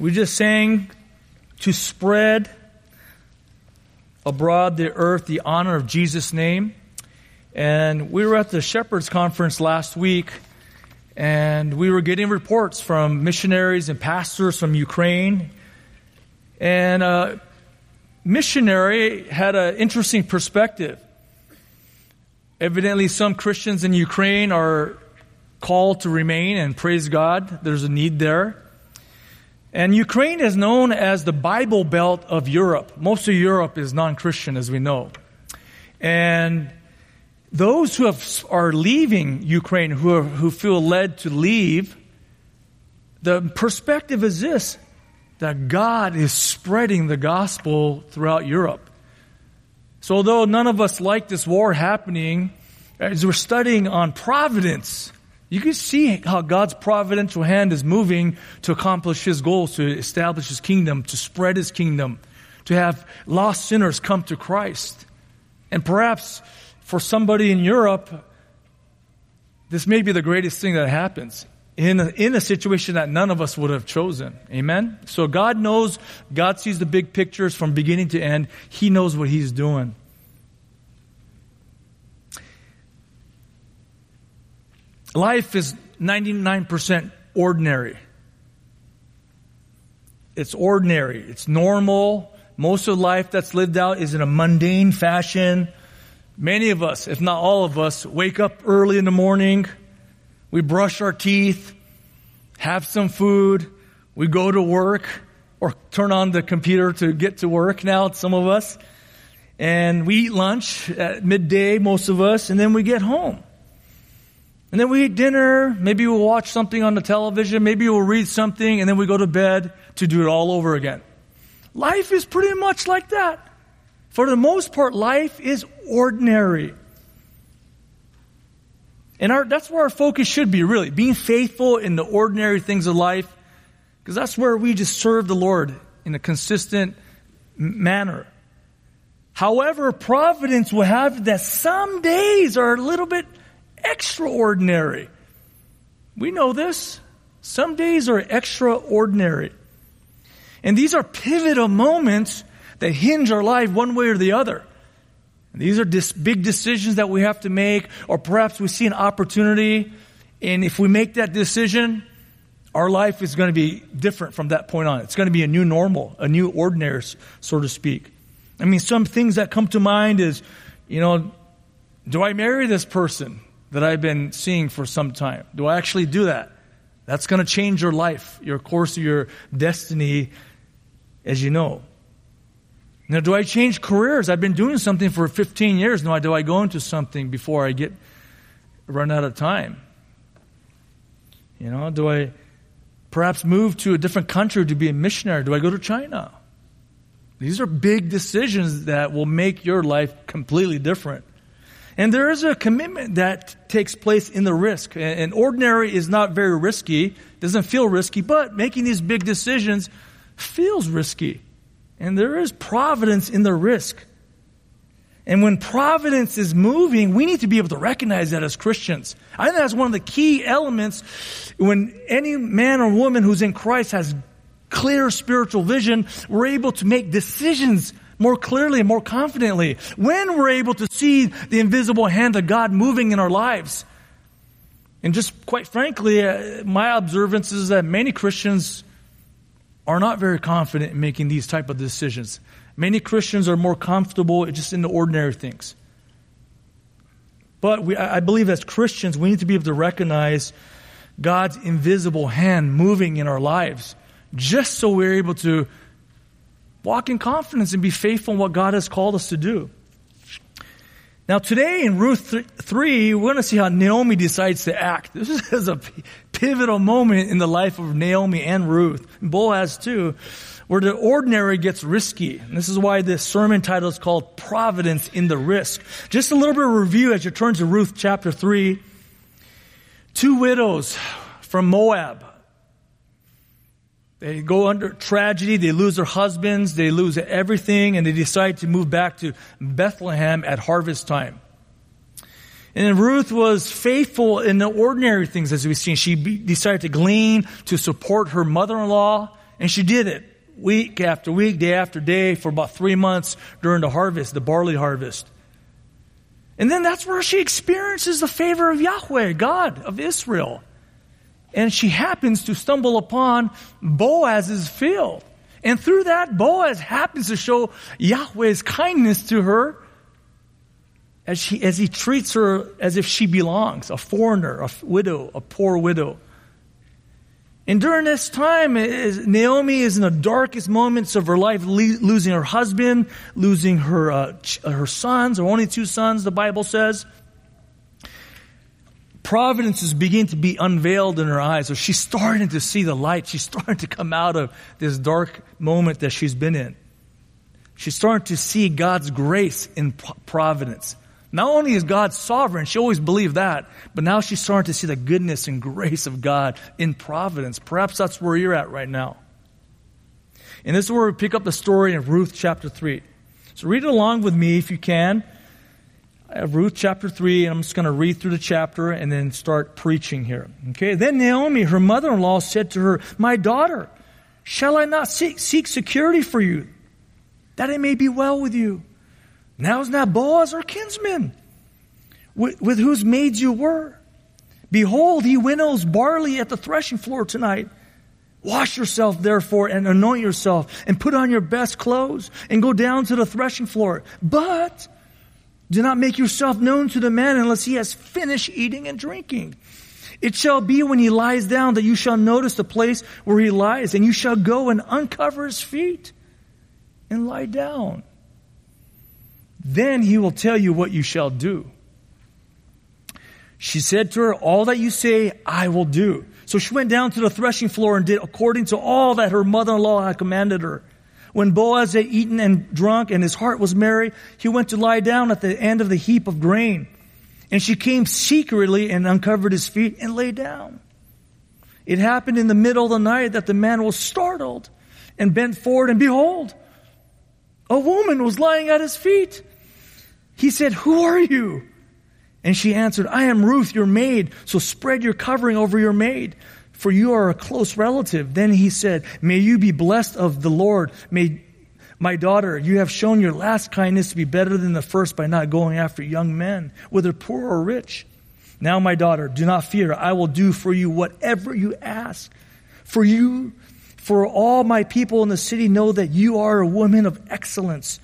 We just sang to spread abroad the earth the honor of Jesus' name. And we were at the Shepherds Conference last week, and we were getting reports from missionaries and pastors from Ukraine. And a missionary had an interesting perspective. Evidently, some Christians in Ukraine are called to remain and praise God. There's a need there. And Ukraine is known as the Bible Belt of Europe. Most of Europe is non Christian, as we know. And those who have, are leaving Ukraine, who, are, who feel led to leave, the perspective is this that God is spreading the gospel throughout Europe. So, although none of us like this war happening, as we're studying on providence, you can see how God's providential hand is moving to accomplish His goals, to establish His kingdom, to spread His kingdom, to have lost sinners come to Christ. And perhaps for somebody in Europe, this may be the greatest thing that happens in a, in a situation that none of us would have chosen. Amen? So God knows, God sees the big pictures from beginning to end. He knows what He's doing. Life is 99% ordinary. It's ordinary. It's normal. Most of life that's lived out is in a mundane fashion. Many of us, if not all of us, wake up early in the morning. We brush our teeth, have some food, we go to work or turn on the computer to get to work now, some of us. And we eat lunch at midday, most of us, and then we get home. And then we eat dinner. Maybe we'll watch something on the television. Maybe we'll read something and then we go to bed to do it all over again. Life is pretty much like that. For the most part, life is ordinary. And our, that's where our focus should be, really. Being faithful in the ordinary things of life. Because that's where we just serve the Lord in a consistent manner. However, providence will have that some days are a little bit extraordinary. We know this. Some days are extraordinary. And these are pivotal moments that hinge our life one way or the other. And these are dis- big decisions that we have to make, or perhaps we see an opportunity, and if we make that decision, our life is going to be different from that point on. It's going to be a new normal, a new ordinary, so to speak. I mean, some things that come to mind is, you know, do I marry this person? That I've been seeing for some time? Do I actually do that? That's going to change your life, your course your destiny, as you know. Now, do I change careers? I've been doing something for 15 years now. Do I go into something before I get run out of time? You know, do I perhaps move to a different country to be a missionary? Do I go to China? These are big decisions that will make your life completely different. And there is a commitment that takes place in the risk. And ordinary is not very risky, doesn't feel risky, but making these big decisions feels risky. And there is providence in the risk. And when providence is moving, we need to be able to recognize that as Christians. I think that's one of the key elements when any man or woman who's in Christ has clear spiritual vision, we're able to make decisions more clearly and more confidently when we're able to see the invisible hand of God moving in our lives. And just quite frankly, uh, my observance is that many Christians are not very confident in making these type of decisions. Many Christians are more comfortable just in the ordinary things. But we, I believe as Christians, we need to be able to recognize God's invisible hand moving in our lives, just so we're able to Walk in confidence and be faithful in what God has called us to do. Now, today in Ruth 3, we're going to see how Naomi decides to act. This is a pivotal moment in the life of Naomi and Ruth, and Boaz too, where the ordinary gets risky. And this is why this sermon title is called Providence in the Risk. Just a little bit of review as you turn to Ruth chapter 3. Two widows from Moab they go under tragedy, they lose their husbands, they lose everything, and they decide to move back to Bethlehem at harvest time. And Ruth was faithful in the ordinary things as we've seen. She be, decided to glean to support her mother-in-law And she did it week after week, day after day for about three months during the harvest, the barley harvest. And then that's where she experiences the favor of Yahweh, God of Israel. And she happens to stumble upon Boaz's field. And through that, Boaz happens to show Yahweh's kindness to her as, she, as he treats her as if she belongs, a foreigner, a widow, a poor widow. And during this time, Naomi is in the darkest moments of her life, losing her husband, losing her, uh, her sons, her only two sons, the Bible says. Providence is beginning to be unveiled in her eyes. So she's starting to see the light. She's starting to come out of this dark moment that she's been in. She's starting to see God's grace in providence. Not only is God sovereign, she always believed that, but now she's starting to see the goodness and grace of God in providence. Perhaps that's where you're at right now. And this is where we pick up the story in Ruth chapter 3. So read it along with me if you can. Have Ruth chapter 3, and I'm just going to read through the chapter and then start preaching here. Okay. Then Naomi, her mother in law, said to her, My daughter, shall I not seek, seek security for you, that it may be well with you? Now is not Boaz our kinsman, with, with whose maids you were. Behold, he winnows barley at the threshing floor tonight. Wash yourself, therefore, and anoint yourself, and put on your best clothes, and go down to the threshing floor. But do not make yourself known to the man unless he has finished eating and drinking. It shall be when he lies down that you shall notice the place where he lies, and you shall go and uncover his feet and lie down. Then he will tell you what you shall do. She said to her, All that you say, I will do. So she went down to the threshing floor and did according to all that her mother in law had commanded her. When Boaz had eaten and drunk and his heart was merry, he went to lie down at the end of the heap of grain. And she came secretly and uncovered his feet and lay down. It happened in the middle of the night that the man was startled and bent forward, and behold, a woman was lying at his feet. He said, Who are you? And she answered, I am Ruth, your maid. So spread your covering over your maid, for you are a close relative. Then he said, May you be blessed of the Lord. May my daughter, you have shown your last kindness to be better than the first by not going after young men, whether poor or rich. Now, my daughter, do not fear. I will do for you whatever you ask. For you, for all my people in the city know that you are a woman of excellence.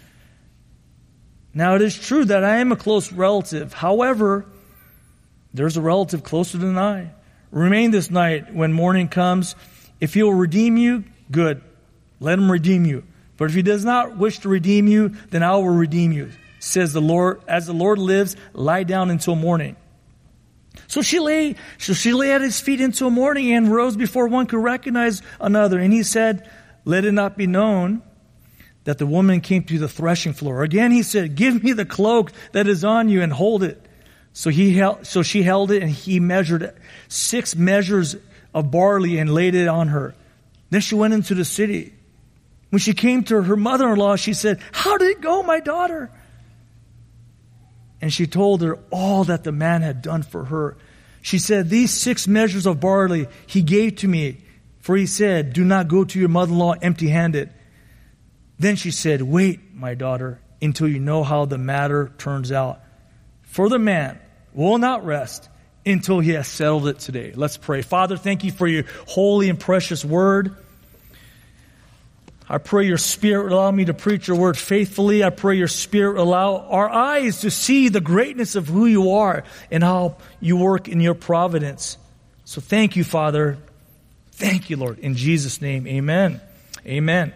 Now, it is true that I am a close relative. However, there's a relative closer than I. Remain this night when morning comes. If he will redeem you, good. Let him redeem you. But if he does not wish to redeem you, then I will redeem you. Says the Lord, as the Lord lives, lie down until morning. So she lay, so she lay at his feet until morning and rose before one could recognize another. And he said, let it not be known that the woman came to the threshing floor. Again, he said, Give me the cloak that is on you and hold it. So, he held, so she held it and he measured six measures of barley and laid it on her. Then she went into the city. When she came to her mother in law, she said, How did it go, my daughter? And she told her all that the man had done for her. She said, These six measures of barley he gave to me, for he said, Do not go to your mother in law empty handed. Then she said, Wait, my daughter, until you know how the matter turns out. For the man will not rest until he has settled it today. Let's pray. Father, thank you for your holy and precious word. I pray your spirit allow me to preach your word faithfully. I pray your spirit allow our eyes to see the greatness of who you are and how you work in your providence. So thank you, Father. Thank you, Lord. In Jesus' name, amen. Amen.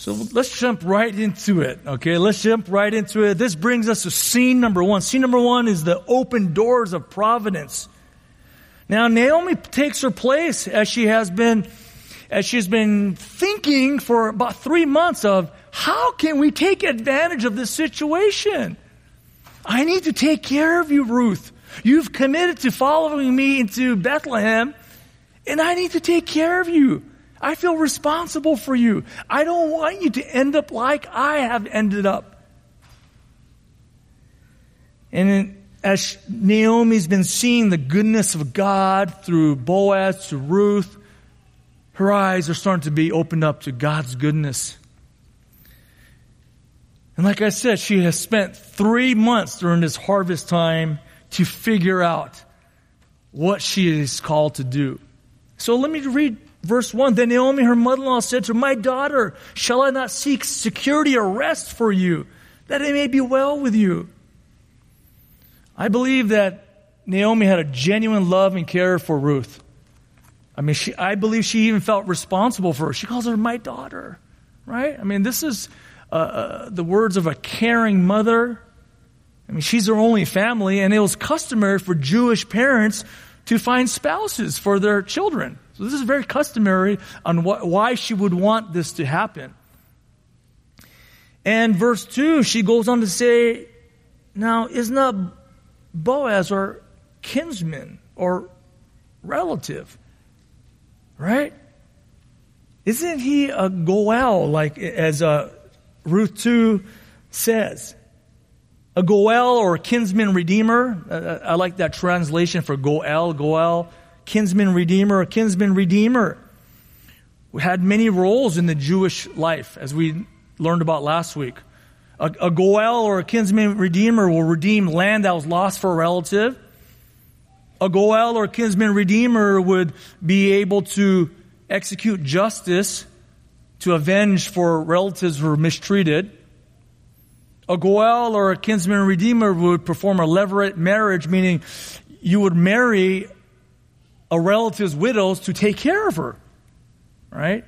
So let's jump right into it. Okay, let's jump right into it. This brings us to scene number one. Scene number one is the open doors of providence. Now Naomi takes her place as she has been, as she's been thinking for about three months of how can we take advantage of this situation? I need to take care of you, Ruth. You've committed to following me into Bethlehem, and I need to take care of you. I feel responsible for you. I don't want you to end up like I have ended up. And as Naomi's been seeing the goodness of God through Boaz to Ruth, her eyes are starting to be opened up to God's goodness. And like I said, she has spent three months during this harvest time to figure out what she is called to do. So let me read verse 1. Then Naomi, her mother in law, said to her, My daughter, shall I not seek security or rest for you, that it may be well with you? I believe that Naomi had a genuine love and care for Ruth. I mean, she, I believe she even felt responsible for her. She calls her my daughter, right? I mean, this is uh, uh, the words of a caring mother. I mean, she's her only family, and it was customary for Jewish parents to find spouses for their children. So this is very customary on wh- why she would want this to happen. And verse 2, she goes on to say, Now, is not Boaz our kinsman or relative? Right? Isn't he a Goel, like as uh, Ruth 2 says? A Goel or a kinsman redeemer. Uh, uh, I like that translation for Goel, Goel, kinsman redeemer, a kinsman redeemer. Had many roles in the Jewish life, as we learned about last week. A, a Goel or a kinsman redeemer will redeem land that was lost for a relative a Goel or kinsman redeemer would be able to execute justice to avenge for relatives who were mistreated. A Goel or a kinsman redeemer would perform a levirate marriage, meaning you would marry a relative's widows to take care of her. Right?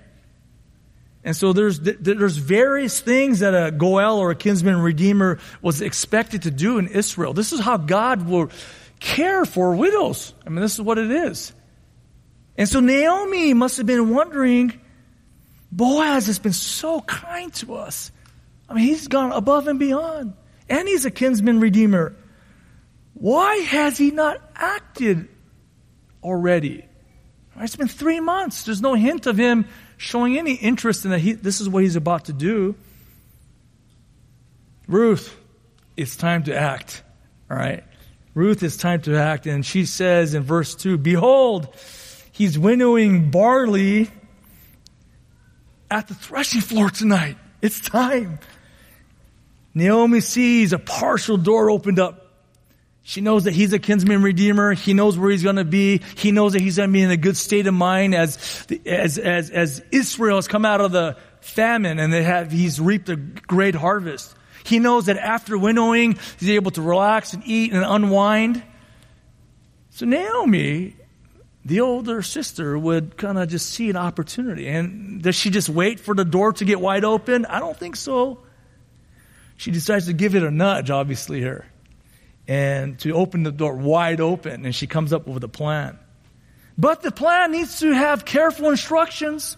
And so there's, there's various things that a Goel or a kinsman redeemer was expected to do in Israel. This is how God will care for widows. I mean, this is what it is. And so Naomi must have been wondering, Boaz has been so kind to us. I mean, he's gone above and beyond. And he's a kinsman redeemer. Why has he not acted already? It's been three months. There's no hint of him showing any interest in that he, this is what he's about to do. Ruth, it's time to act. All right. Ruth, it's time to act. And she says in verse 2 Behold, he's winnowing barley at the threshing floor tonight. It's time. Naomi sees a partial door opened up. She knows that he's a kinsman redeemer. He knows where he's going to be. He knows that he's going to be in a good state of mind as, as, as, as Israel has come out of the famine and they have, he's reaped a great harvest. He knows that after winnowing, he's able to relax and eat and unwind. So Naomi, the older sister, would kind of just see an opportunity. And does she just wait for the door to get wide open? I don't think so. She decides to give it a nudge, obviously, here, and to open the door wide open. And she comes up with a plan. But the plan needs to have careful instructions.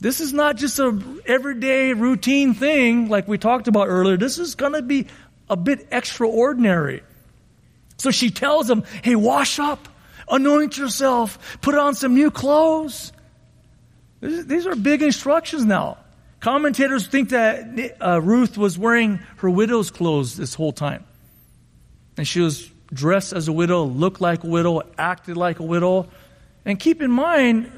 This is not just a everyday routine thing like we talked about earlier. This is going to be a bit extraordinary. So she tells him, hey, wash up, anoint yourself, put on some new clothes. These are big instructions now. Commentators think that uh, Ruth was wearing her widow's clothes this whole time. And she was dressed as a widow, looked like a widow, acted like a widow. And keep in mind,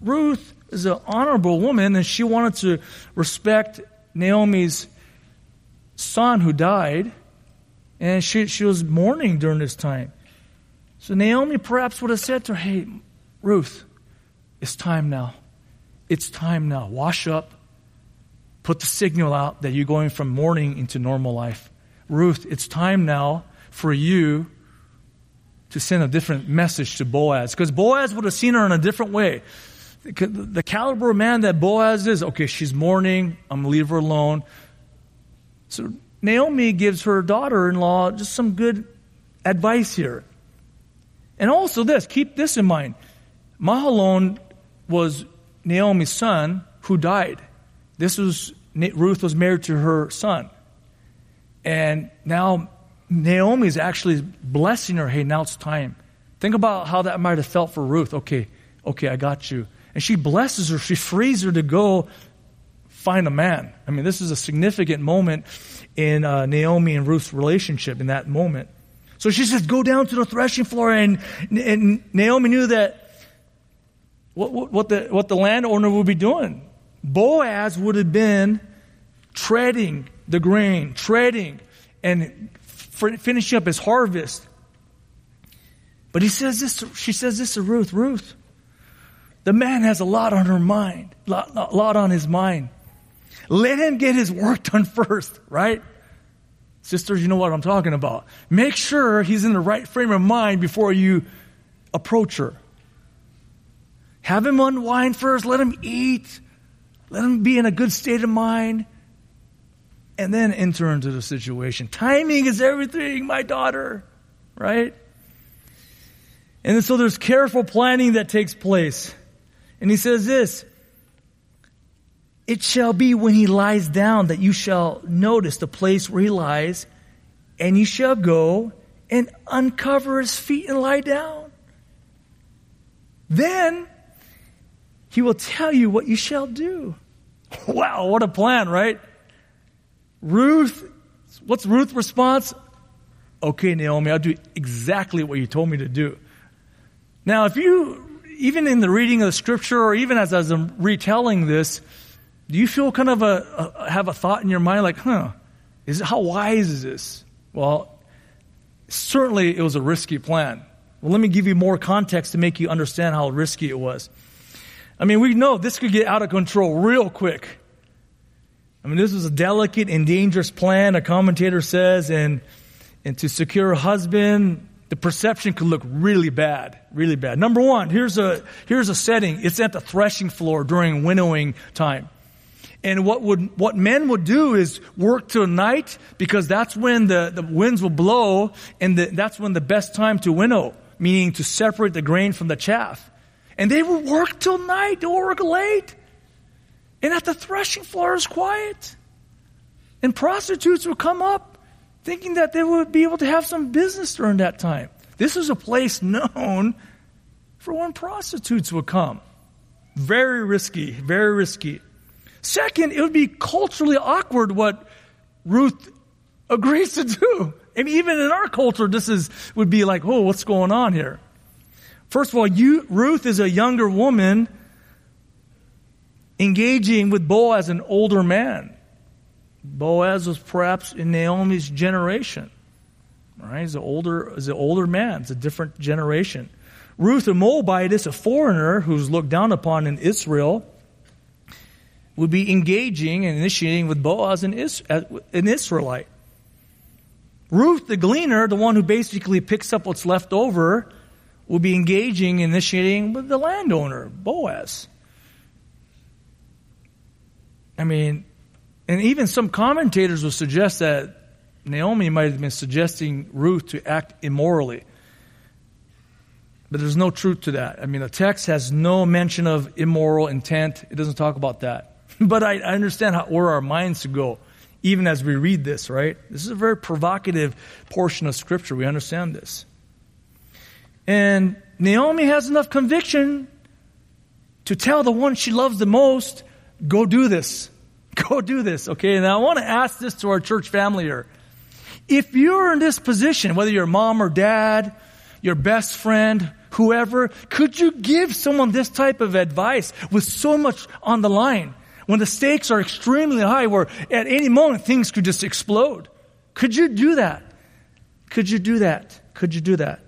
Ruth is an honorable woman, and she wanted to respect Naomi's son who died, and she, she was mourning during this time. So Naomi perhaps would have said to her, Hey, Ruth, it's time now. It's time now. Wash up. Put the signal out that you're going from mourning into normal life. Ruth, it's time now for you to send a different message to Boaz. Because Boaz would have seen her in a different way the caliber of man that Boaz is, okay, she's mourning, I'm going to leave her alone. So Naomi gives her daughter in law just some good advice here. And also this, keep this in mind. Mahlon was Naomi's son who died. This was, Ruth was married to her son. And now Naomi is actually blessing her, hey, now it's time. Think about how that might have felt for Ruth. Okay, okay, I got you and she blesses her. She frees her to go find a man. I mean, this is a significant moment in uh, Naomi and Ruth's relationship in that moment. So she says, Go down to the threshing floor. And, and Naomi knew that what, what, what, the, what the landowner would be doing. Boaz would have been treading the grain, treading, and finishing up his harvest. But he says this, she says this to Ruth, Ruth, the man has a lot on her mind, a lot, lot on his mind. Let him get his work done first, right? Sisters, you know what I'm talking about. Make sure he's in the right frame of mind before you approach her. Have him unwind first, let him eat, let him be in a good state of mind, and then enter into the situation. Timing is everything, my daughter, right? And so there's careful planning that takes place. And he says this It shall be when he lies down that you shall notice the place where he lies, and you shall go and uncover his feet and lie down. Then he will tell you what you shall do. Wow, what a plan, right? Ruth, what's Ruth's response? Okay, Naomi, I'll do exactly what you told me to do. Now, if you, even in the reading of the scripture or even as, as I'm retelling this, do you feel kind of a, a have a thought in your mind like, huh, is how wise is this? Well, certainly it was a risky plan. Well, let me give you more context to make you understand how risky it was. I mean, we know this could get out of control real quick. I mean, this was a delicate and dangerous plan, a commentator says, and, and to secure a husband, the perception could look really bad, really bad. Number one, here's a, here's a setting. It's at the threshing floor during winnowing time. And what would, what men would do is work till night because that's when the, the winds will blow and the, that's when the best time to winnow, meaning to separate the grain from the chaff. And they would work till night. They would work late. And at the threshing floor is quiet. And prostitutes would come up thinking that they would be able to have some business during that time. This is a place known for when prostitutes would come. Very risky, very risky. Second, it would be culturally awkward what Ruth agrees to do. And even in our culture, this is, would be like, oh, what's going on here? First of all, you, Ruth is a younger woman engaging with Boaz, an older man. Boaz was perhaps in Naomi's generation. Right? He's an older, he's an older man. It's a different generation. Ruth, a Moabitess, a foreigner who's looked down upon in Israel, would be engaging and initiating with Boaz, an, uh, an Israelite. Ruth, the gleaner, the one who basically picks up what's left over, will be engaging initiating with the landowner, Boaz. I mean, and even some commentators will suggest that Naomi might have been suggesting Ruth to act immorally. But there's no truth to that. I mean, the text has no mention of immoral intent. It doesn't talk about that. but I, I understand how, where our minds go, even as we read this, right? This is a very provocative portion of Scripture. We understand this. And Naomi has enough conviction to tell the one she loves the most, go do this. Go do this, okay? Now I want to ask this to our church family here. If you're in this position, whether you're mom or dad, your best friend, whoever, could you give someone this type of advice with so much on the line? When the stakes are extremely high, where at any moment things could just explode. Could you do that? Could you do that? Could you do that?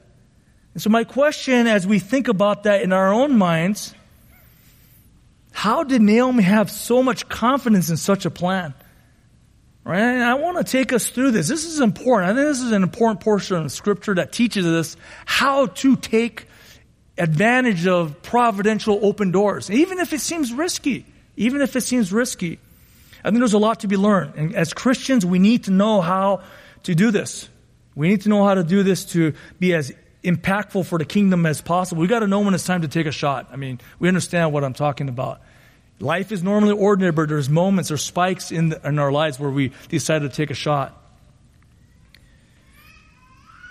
And so my question as we think about that in our own minds, how did Naomi have so much confidence in such a plan? Right? And I want to take us through this. This is important. I think this is an important portion of scripture that teaches us how to take advantage of providential open doors, even if it seems risky. Even if it seems risky. I think there's a lot to be learned. And as Christians, we need to know how to do this. We need to know how to do this to be as impactful for the kingdom as possible. We got to know when it's time to take a shot. I mean, we understand what I'm talking about. Life is normally ordinary, but there's moments or spikes in, the, in our lives where we decide to take a shot.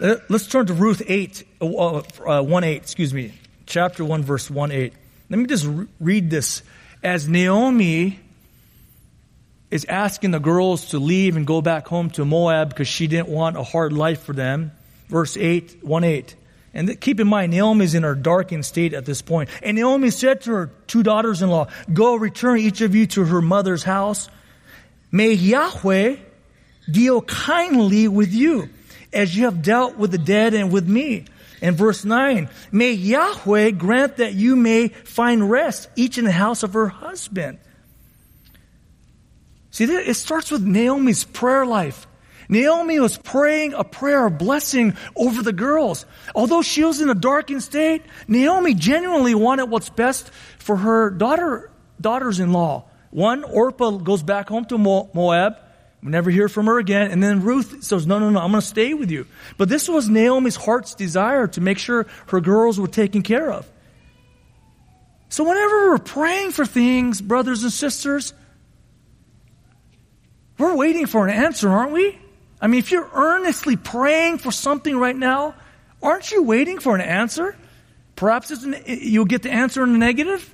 Uh, let's turn to Ruth 8, uh, uh 1 8, excuse me, chapter 1, verse 1 8. Let me just read this. As Naomi is asking the girls to leave and go back home to Moab because she didn't want a hard life for them. Verse 8, 1 8. And keep in mind, Naomi's in her darkened state at this point. And Naomi said to her two daughters in law, Go return each of you to her mother's house. May Yahweh deal kindly with you as you have dealt with the dead and with me. And verse 9, may Yahweh grant that you may find rest, each in the house of her husband. See, it starts with Naomi's prayer life. Naomi was praying a prayer of blessing over the girls. Although she was in a darkened state, Naomi genuinely wanted what's best for her daughter, daughters-in-law. One, Orpah goes back home to Moab. We never hear from her again. And then Ruth says, no, no, no, I'm going to stay with you. But this was Naomi's heart's desire to make sure her girls were taken care of. So whenever we're praying for things, brothers and sisters, we're waiting for an answer, aren't we? I mean, if you're earnestly praying for something right now, aren't you waiting for an answer? Perhaps an, you'll get the answer in the negative,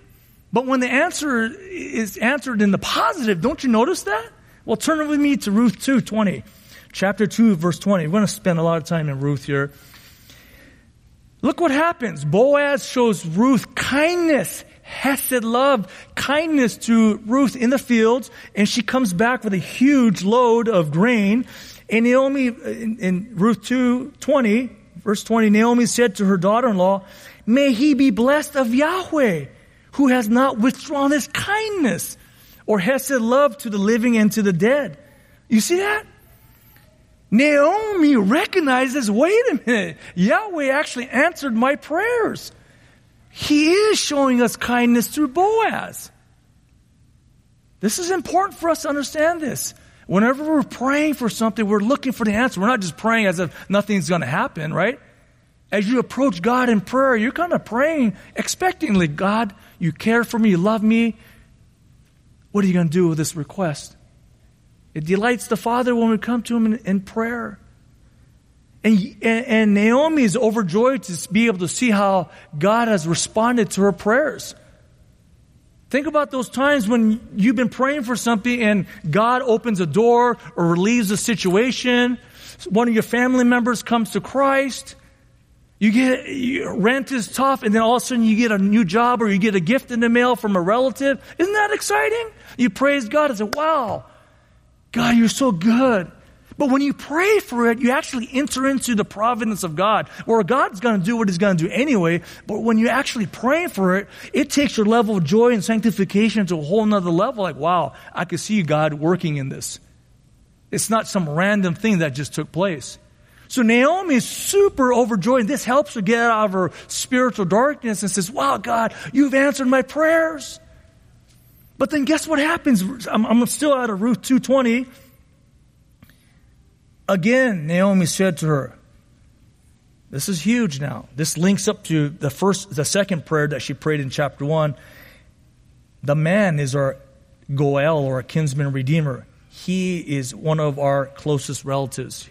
but when the answer is answered in the positive, don't you notice that? Well, turn with me to Ruth 2, 20. Chapter 2, verse 20. We're going to spend a lot of time in Ruth here. Look what happens. Boaz shows Ruth kindness hesed love, kindness to Ruth in the fields, and she comes back with a huge load of grain. And Naomi, in, in Ruth 2, 20, verse 20, Naomi said to her daughter-in-law, May he be blessed of Yahweh, who has not withdrawn his kindness, or hesed love to the living and to the dead. You see that? Naomi recognizes, wait a minute, Yahweh actually answered my prayers. He is showing us kindness through Boaz. This is important for us to understand this. Whenever we're praying for something, we're looking for the answer. We're not just praying as if nothing's going to happen, right? As you approach God in prayer, you're kind of praying expectingly God, you care for me, you love me. What are you going to do with this request? It delights the Father when we come to Him in, in prayer. And, and, Naomi is overjoyed to be able to see how God has responded to her prayers. Think about those times when you've been praying for something and God opens a door or relieves a situation. One of your family members comes to Christ. You get, rent is tough and then all of a sudden you get a new job or you get a gift in the mail from a relative. Isn't that exciting? You praise God and say, wow, God, you're so good. But when you pray for it, you actually enter into the providence of God, where God's going to do what He's going to do anyway. But when you actually pray for it, it takes your level of joy and sanctification to a whole nother level. Like, wow, I can see God working in this. It's not some random thing that just took place. So Naomi is super overjoyed. This helps her get out of her spiritual darkness and says, wow, God, you've answered my prayers. But then guess what happens? I'm, I'm still out of Ruth 220. Again, Naomi said to her, this is huge now. This links up to the first, the second prayer that she prayed in chapter one. The man is our Goel or a kinsman redeemer. He is one of our closest relatives.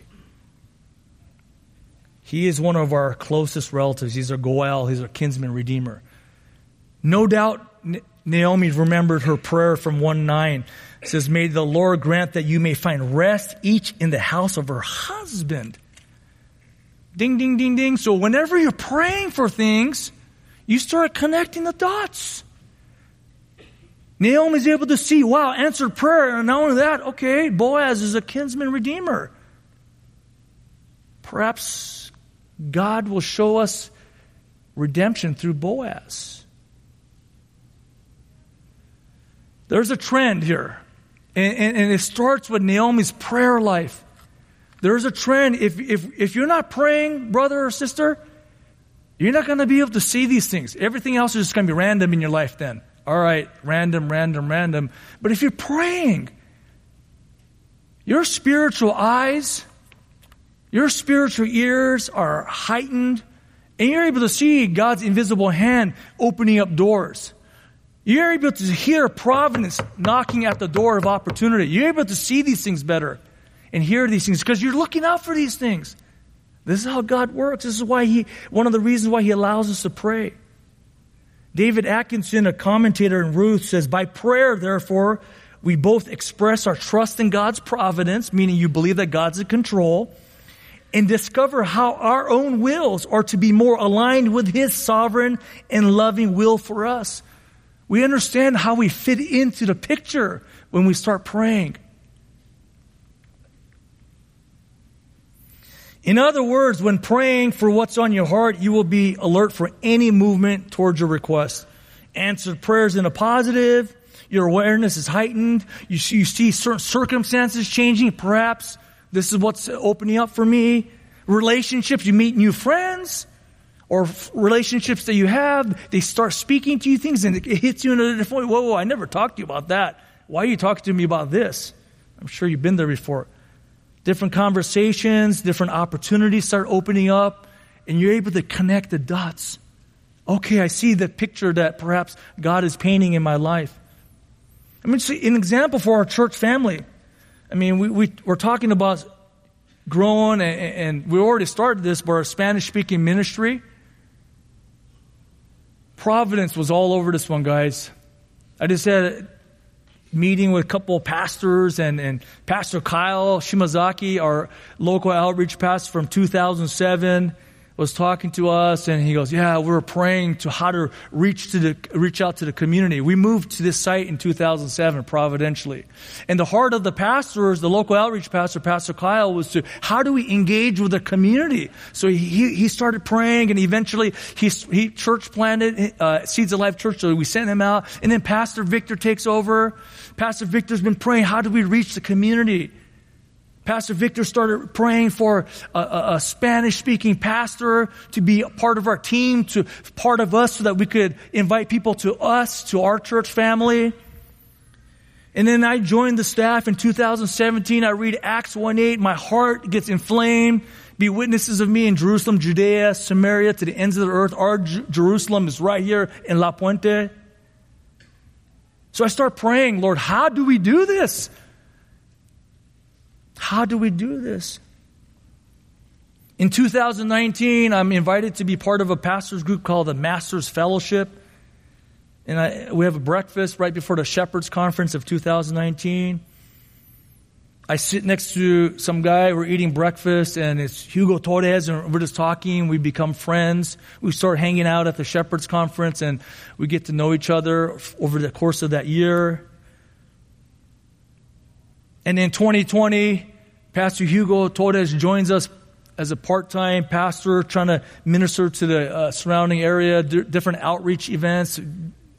He is one of our closest relatives. He's our Goel. He's our kinsman redeemer. No doubt Naomi remembered her prayer from 1 9. It says, May the Lord grant that you may find rest each in the house of her husband. Ding, ding, ding, ding. So whenever you're praying for things, you start connecting the dots. Naomi's able to see, wow, answered prayer. And not only that, okay, Boaz is a kinsman redeemer. Perhaps God will show us redemption through Boaz. There's a trend here. And, and, and, it starts with Naomi's prayer life. There's a trend. If, if, if you're not praying, brother or sister, you're not going to be able to see these things. Everything else is just going to be random in your life then. All right, random, random, random. But if you're praying, your spiritual eyes, your spiritual ears are heightened, and you're able to see God's invisible hand opening up doors. You're able to hear providence knocking at the door of opportunity. You're able to see these things better and hear these things because you're looking out for these things. This is how God works. This is why He, one of the reasons why He allows us to pray. David Atkinson, a commentator in Ruth, says, By prayer, therefore, we both express our trust in God's providence, meaning you believe that God's in control, and discover how our own wills are to be more aligned with His sovereign and loving will for us. We understand how we fit into the picture when we start praying. In other words, when praying for what's on your heart, you will be alert for any movement towards your request. Answered prayers in a positive, your awareness is heightened, you, you see certain circumstances changing, perhaps this is what's opening up for me. Relationships, you meet new friends, or relationships that you have, they start speaking to you things and it hits you in a different way. Whoa, whoa, I never talked to you about that. Why are you talking to me about this? I'm sure you've been there before. Different conversations, different opportunities start opening up, and you're able to connect the dots. Okay, I see the picture that perhaps God is painting in my life. I mean, see, an example for our church family. I mean, we, we, we're talking about growing, and, and we already started this, but our Spanish speaking ministry. Providence was all over this one, guys. I just had a meeting with a couple of pastors and, and Pastor Kyle Shimazaki, our local outreach pastor from 2007 was talking to us and he goes, yeah, we're praying to how to reach to the, reach out to the community. We moved to this site in 2007 providentially. And the heart of the pastors, the local outreach pastor, Pastor Kyle, was to, how do we engage with the community? So he, he started praying and eventually he, he church planted, uh, Seeds of Life Church. So we sent him out and then Pastor Victor takes over. Pastor Victor's been praying, how do we reach the community? Pastor Victor started praying for a, a, a Spanish speaking pastor to be a part of our team, to part of us so that we could invite people to us, to our church family. And then I joined the staff in 2017. I read Acts 1-8. My heart gets inflamed. Be witnesses of me in Jerusalem, Judea, Samaria, to the ends of the earth. Our J- Jerusalem is right here in La Puente. So I start praying, Lord, how do we do this? How do we do this? In 2019, I'm invited to be part of a pastor's group called the Masters Fellowship. And I, we have a breakfast right before the Shepherds Conference of 2019. I sit next to some guy, we're eating breakfast, and it's Hugo Torres, and we're just talking. We become friends. We start hanging out at the Shepherds Conference, and we get to know each other over the course of that year. And in 2020, Pastor Hugo Torres joins us as a part-time pastor trying to minister to the uh, surrounding area, d- different outreach events, uh,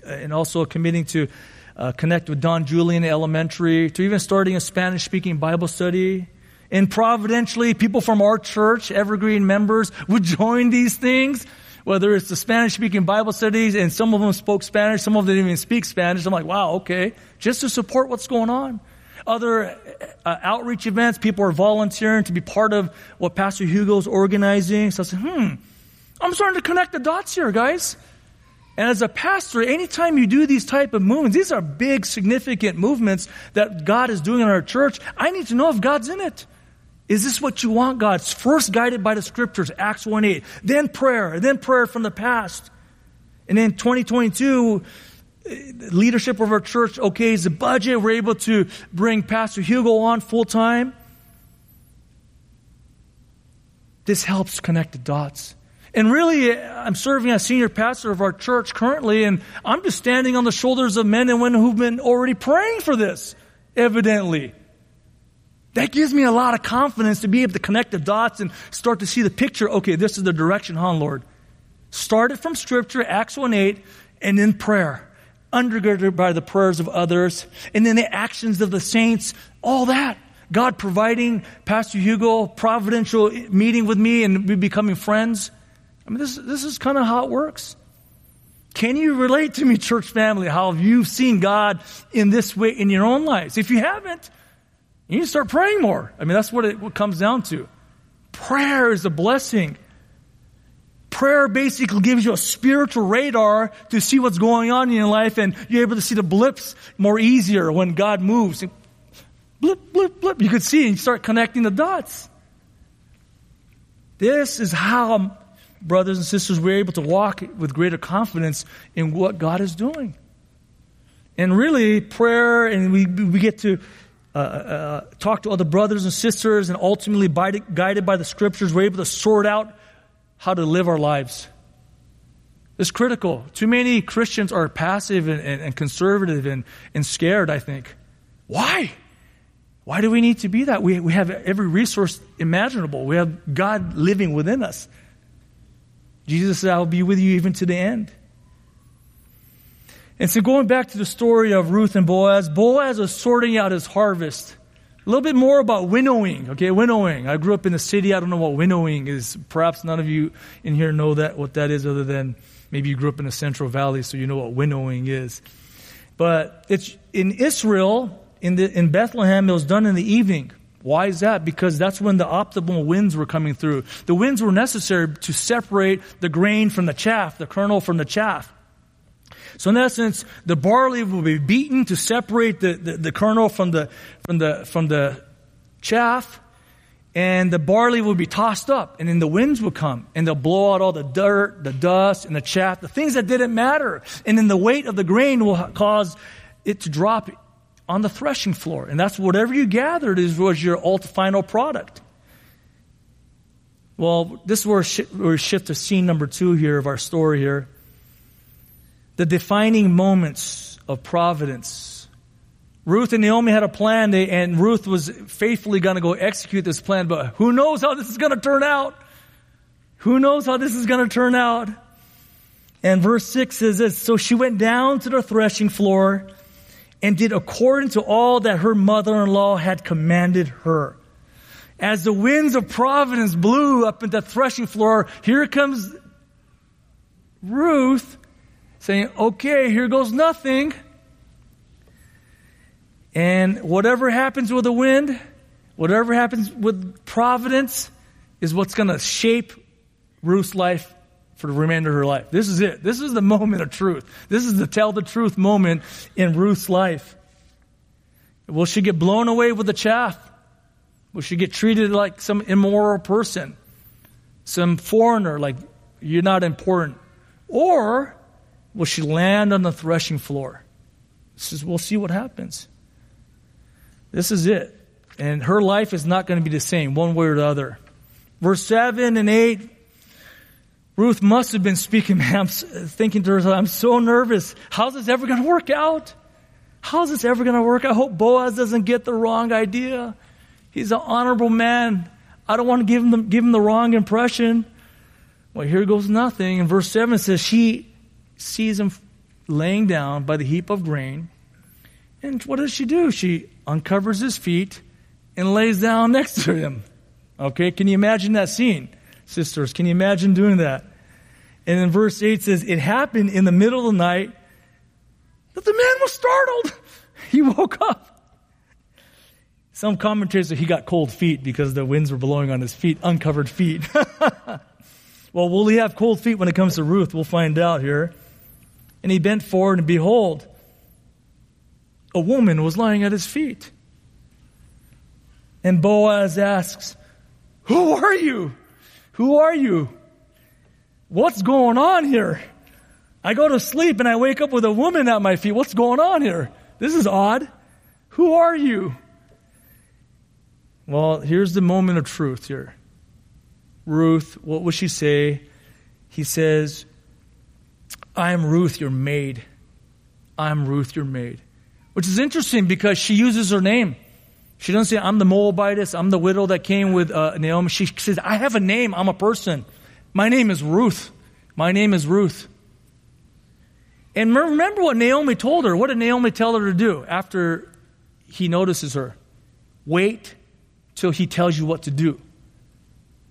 and also committing to uh, connect with Don Julian Elementary, to even starting a Spanish-speaking Bible study. And providentially, people from our church, Evergreen members, would join these things whether it's the Spanish speaking Bible studies, and some of them spoke Spanish, some of them didn't even speak Spanish. I'm like, wow, okay, just to support what's going on other uh, outreach events. People are volunteering to be part of what Pastor Hugo's organizing. So I said, hmm, I'm starting to connect the dots here, guys. And as a pastor, anytime you do these type of movements, these are big, significant movements that God is doing in our church. I need to know if God's in it. Is this what you want, God? First guided by the scriptures, Acts 1 8. Then prayer, then prayer from the past. And then 2022, leadership of our church okays the budget. We're able to bring Pastor Hugo on full time. This helps connect the dots. And really, I'm serving as senior pastor of our church currently, and I'm just standing on the shoulders of men and women who've been already praying for this, evidently. That gives me a lot of confidence to be able to connect the dots and start to see the picture. Okay, this is the direction, huh, Lord? Start it from Scripture, Acts 1 8, and then prayer undergirded by the prayers of others, and then the actions of the saints, all that. God providing Pastor Hugo providential meeting with me and we becoming friends. I mean, this, this is kind of how it works. Can you relate to me, church family, how have you seen God in this way in your own lives? If you haven't, you need to start praying more. I mean, that's what it comes down to. Prayer is a blessing. Prayer basically gives you a spiritual radar to see what's going on in your life and you're able to see the blips more easier when God moves. Blip, blip, blip. You could see and you start connecting the dots. This is how, brothers and sisters, we're able to walk with greater confidence in what God is doing. And really, prayer, and we, we get to uh, uh, talked to other brothers and sisters, and ultimately, guided by the scriptures, we're able to sort out how to live our lives. It's critical. Too many Christians are passive and, and, and conservative and, and scared, I think. Why? Why do we need to be that? We, we have every resource imaginable. We have God living within us. Jesus said, I will be with you even to the end. And so going back to the story of Ruth and Boaz, Boaz was sorting out his harvest. A little bit more about winnowing. Okay, winnowing. I grew up in the city. I don't know what winnowing is. Perhaps none of you in here know that what that is other than maybe you grew up in the Central Valley, so you know what winnowing is. But it's in Israel, in, the, in Bethlehem, it was done in the evening. Why is that? Because that's when the optimal winds were coming through. The winds were necessary to separate the grain from the chaff, the kernel from the chaff. So in essence, the barley will be beaten to separate the, the, the kernel from the, from the, from the chaff. And the barley will be tossed up, and then the winds will come, and they'll blow out all the dirt, the dust, and the chaff, the things that didn't matter. And then the weight of the grain will cause it to drop on the threshing floor. And that's whatever you gathered is was your final product. Well, this is where we shift to scene number two here of our story here the defining moments of providence. Ruth and Naomi had a plan, and Ruth was faithfully going to go execute this plan, but who knows how this is going to turn out? Who knows how this is going to turn out? And verse 6 says this So she went down to the threshing floor and did according to all that her mother in law had commanded her. As the winds of providence blew up at the threshing floor, here comes Ruth saying, okay, here goes nothing. And whatever happens with the wind, whatever happens with providence, is what's going to shape Ruth's life for the remainder of her life. This is it. This is the moment of truth. This is the tell the truth moment in Ruth's life. Will she get blown away with the chaff? Will she get treated like some immoral person? Some foreigner, like you're not important? Or Will she land on the threshing floor? Says, we'll see what happens. This is it. And her life is not going to be the same, one way or the other. Verse 7 and 8, Ruth must have been speaking, man, I'm thinking to herself, I'm so nervous. How's this ever going to work out? How's this ever going to work? I hope Boaz doesn't get the wrong idea. He's an honorable man. I don't want to give him the, give him the wrong impression. Well, here goes nothing. And verse 7 says, She sees him laying down by the heap of grain. And what does she do? She uncovers his feet and lays down next to him. Okay, can you imagine that scene? Sisters, can you imagine doing that? And then verse 8 says, It happened in the middle of the night that the man was startled. He woke up. Some commentators say he got cold feet because the winds were blowing on his feet, uncovered feet. well, will he have cold feet when it comes to Ruth? We'll find out here. And he bent forward, and behold, a woman was lying at his feet. And Boaz asks, Who are you? Who are you? What's going on here? I go to sleep and I wake up with a woman at my feet. What's going on here? This is odd. Who are you? Well, here's the moment of truth here. Ruth, what will she say? He says, I am Ruth, your maid. I am Ruth, your maid. Which is interesting because she uses her name. She doesn't say, I'm the Moabitess, I'm the widow that came with uh, Naomi. She says, I have a name, I'm a person. My name is Ruth. My name is Ruth. And remember what Naomi told her. What did Naomi tell her to do after he notices her? Wait till he tells you what to do.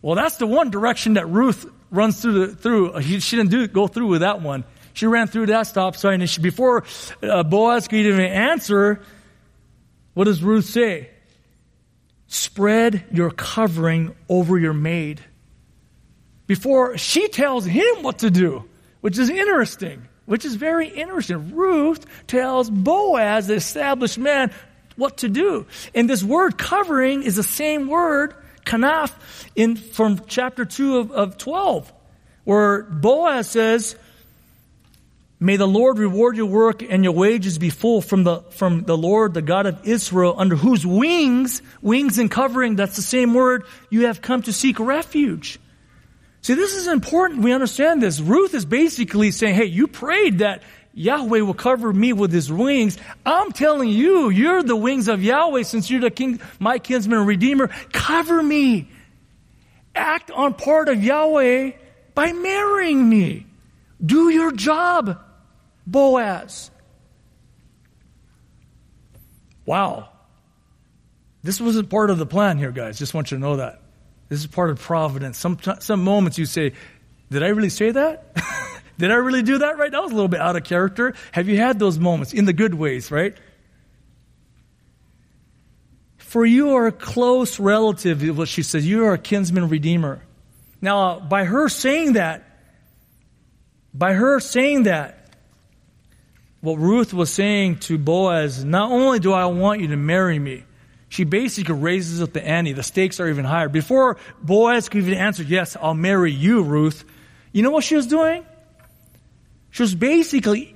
Well, that's the one direction that Ruth runs through the, through. She didn't do go through with that one. She ran through that stop sign, and she, before uh, Boaz could even answer, what does Ruth say? Spread your covering over your maid. Before she tells him what to do, which is interesting, which is very interesting. Ruth tells Boaz, the established man, what to do. And this word covering is the same word, kanaf, in, from chapter 2 of, of 12, where Boaz says, May the Lord reward your work and your wages be full from the, from the Lord, the God of Israel, under whose wings, wings and covering, that's the same word, you have come to seek refuge. See, this is important. We understand this. Ruth is basically saying, hey, you prayed that Yahweh will cover me with his wings. I'm telling you, you're the wings of Yahweh since you're the king, my kinsman and redeemer. Cover me. Act on part of Yahweh by marrying me. Do your job. Boaz. Wow. This wasn't part of the plan here, guys. Just want you to know that. This is part of providence. Some, some moments you say, Did I really say that? Did I really do that right? That was a little bit out of character. Have you had those moments in the good ways, right? For you are a close relative, what she says. You are a kinsman redeemer. Now, by her saying that, by her saying that, what Ruth was saying to Boaz, not only do I want you to marry me, she basically raises up the ante. The stakes are even higher. Before Boaz could even answer, yes, I'll marry you, Ruth, you know what she was doing? She was basically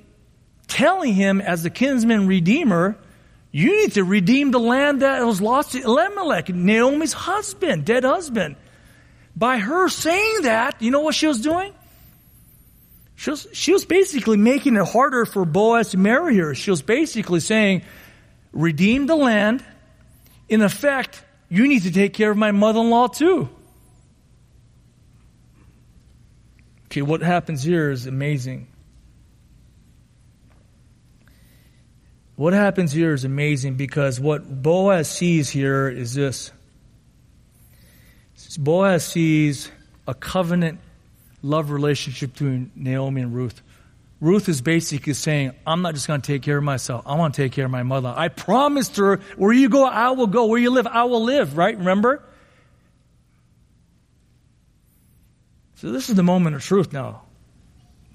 telling him as the kinsman redeemer, you need to redeem the land that was lost to Elimelech, Naomi's husband, dead husband. By her saying that, you know what she was doing? She was, she was basically making it harder for Boaz to marry her. She was basically saying, redeem the land. In effect, you need to take care of my mother in law too. Okay, what happens here is amazing. What happens here is amazing because what Boaz sees here is this Boaz sees a covenant love relationship between Naomi and Ruth. Ruth is basically saying, I'm not just going to take care of myself. I want to take care of my mother. I promised her, where you go, I will go. Where you live, I will live, right? Remember? So this is the moment of truth now.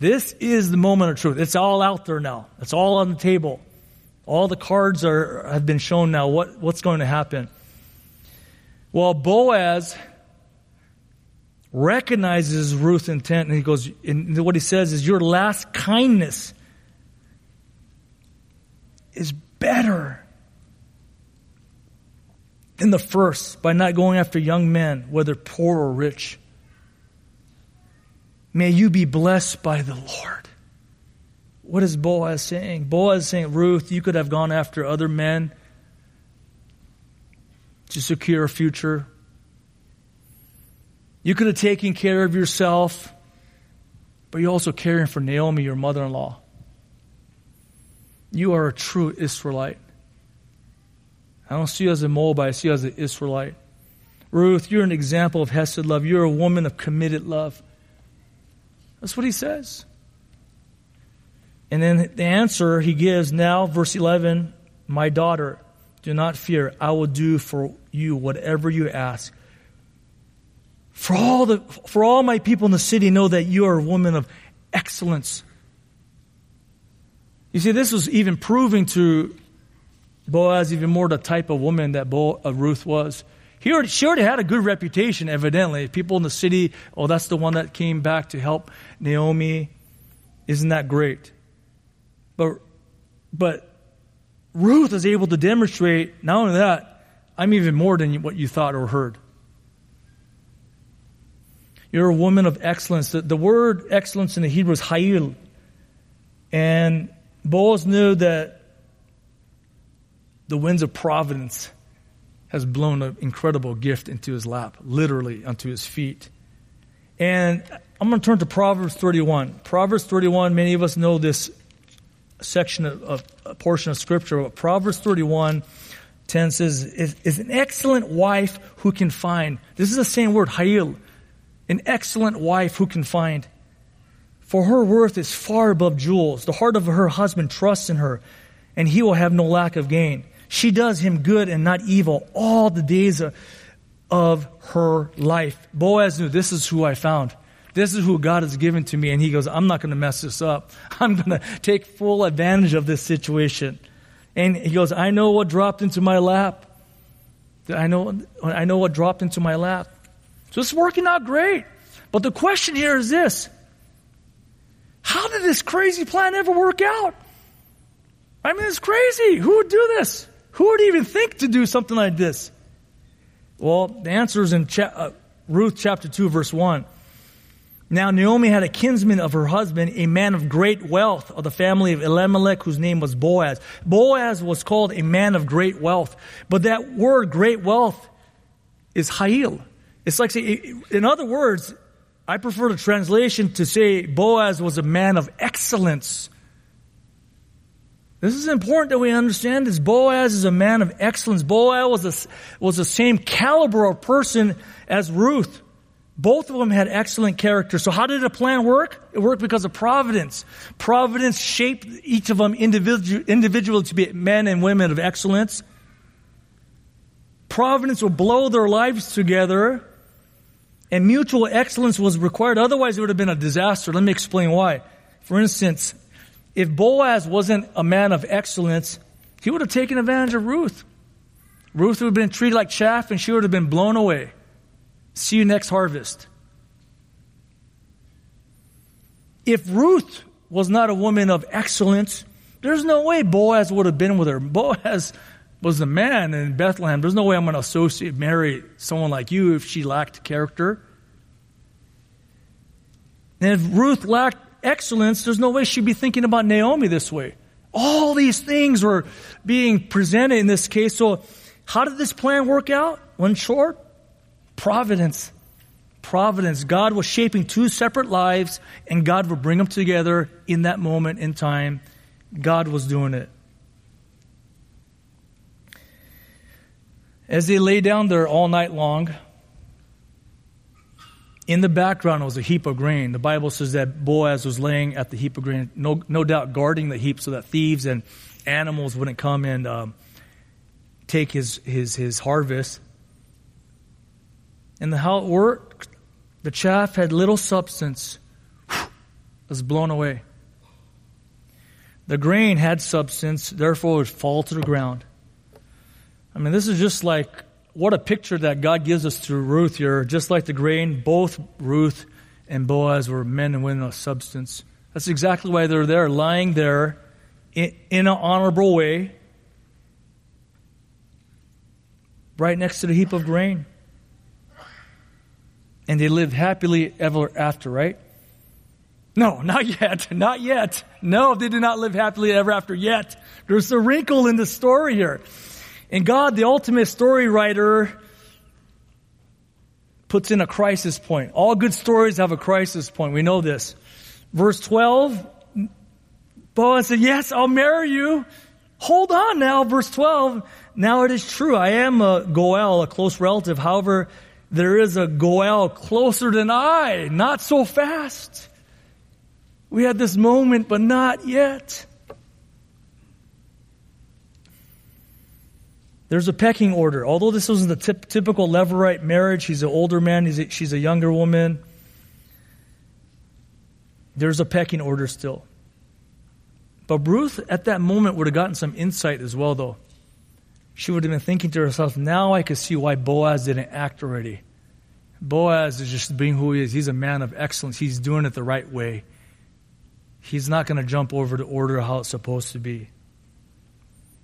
This is the moment of truth. It's all out there now. It's all on the table. All the cards are, have been shown now. What, what's going to happen? Well, Boaz recognizes Ruth's intent, and he goes, and what he says is, Your last kindness is better than the first by not going after young men, whether poor or rich. May you be blessed by the Lord. What is Boaz saying? Boaz is saying, Ruth, you could have gone after other men to secure a future. You could have taken care of yourself, but you're also caring for Naomi, your mother in law. You are a true Israelite. I don't see you as a Moabite, I see you as an Israelite. Ruth, you're an example of Hesed love. You're a woman of committed love. That's what he says. And then the answer he gives now, verse 11 My daughter, do not fear. I will do for you whatever you ask. For all, the, for all my people in the city know that you are a woman of excellence. You see, this was even proving to Boaz even more the type of woman that Bo, uh, Ruth was. He already, she already had a good reputation, evidently. People in the city, oh, that's the one that came back to help Naomi. Isn't that great? But, but Ruth is able to demonstrate, not only that, I'm even more than what you thought or heard. You're a woman of excellence. The, the word excellence in the Hebrew is ha'il. And Boaz knew that the winds of providence has blown an incredible gift into his lap, literally onto his feet. And I'm going to turn to Proverbs 31. Proverbs 31, many of us know this section of, of a portion of scripture, but Proverbs 31 10 says, is, is an excellent wife who can find. This is the same word, hayil an excellent wife who can find. For her worth is far above jewels. The heart of her husband trusts in her, and he will have no lack of gain. She does him good and not evil all the days of, of her life. Boaz knew this is who I found. This is who God has given to me. And he goes, I'm not going to mess this up. I'm going to take full advantage of this situation. And he goes, I know what dropped into my lap. I know, I know what dropped into my lap. So it's working out great. But the question here is this How did this crazy plan ever work out? I mean, it's crazy. Who would do this? Who would even think to do something like this? Well, the answer is in cha- uh, Ruth chapter 2, verse 1. Now Naomi had a kinsman of her husband, a man of great wealth of the family of Elimelech, whose name was Boaz. Boaz was called a man of great wealth. But that word, great wealth, is hayil. It's like, in other words, I prefer the translation to say Boaz was a man of excellence. This is important that we understand this. Boaz is a man of excellence. Boaz was, a, was the same caliber of person as Ruth. Both of them had excellent character. So how did the plan work? It worked because of providence. Providence shaped each of them individual, individually to be men and women of excellence. Providence will blow their lives together and mutual excellence was required. Otherwise it would have been a disaster. Let me explain why. For instance, if Boaz wasn't a man of excellence, he would have taken advantage of Ruth. Ruth would have been treated like chaff and she would have been blown away. See you next harvest. If Ruth was not a woman of excellence, there's no way Boaz would have been with her. Boaz was a man in Bethlehem. There's no way I'm going to associate, marry someone like you if she lacked character. And if Ruth lacked excellence, there's no way she'd be thinking about Naomi this way. All these things were being presented in this case. So, how did this plan work out? One short, Providence. Providence. God was shaping two separate lives, and God would bring them together in that moment in time. God was doing it. As they lay down there all night long, in the background was a heap of grain. The Bible says that Boaz was laying at the heap of grain, no, no doubt guarding the heap so that thieves and animals wouldn't come and um, take his, his, his harvest. And how it worked, the chaff had little substance, was blown away. The grain had substance, therefore it would fall to the ground. I mean, this is just like what a picture that God gives us through Ruth here. Just like the grain, both Ruth and Boaz were men and women of substance. That's exactly why they're there, lying there in, in an honorable way, right next to the heap of grain and they lived happily ever after, right? No, not yet. Not yet. No, they did not live happily ever after yet. There's a wrinkle in the story here. And God, the ultimate story writer, puts in a crisis point. All good stories have a crisis point. We know this. Verse 12, Boaz said, Yes, I'll marry you. Hold on now, verse 12. Now it is true. I am a Goel, a close relative. However, there is a Goel closer than I, not so fast. We had this moment, but not yet. There's a pecking order. Although this wasn't the tip, typical Levirate marriage, he's an older man, a, she's a younger woman. There's a pecking order still. But Ruth, at that moment, would have gotten some insight as well, though she would have been thinking to herself, now I can see why Boaz didn't act already. Boaz is just being who he is. He's a man of excellence. He's doing it the right way. He's not going to jump over the order how it's supposed to be.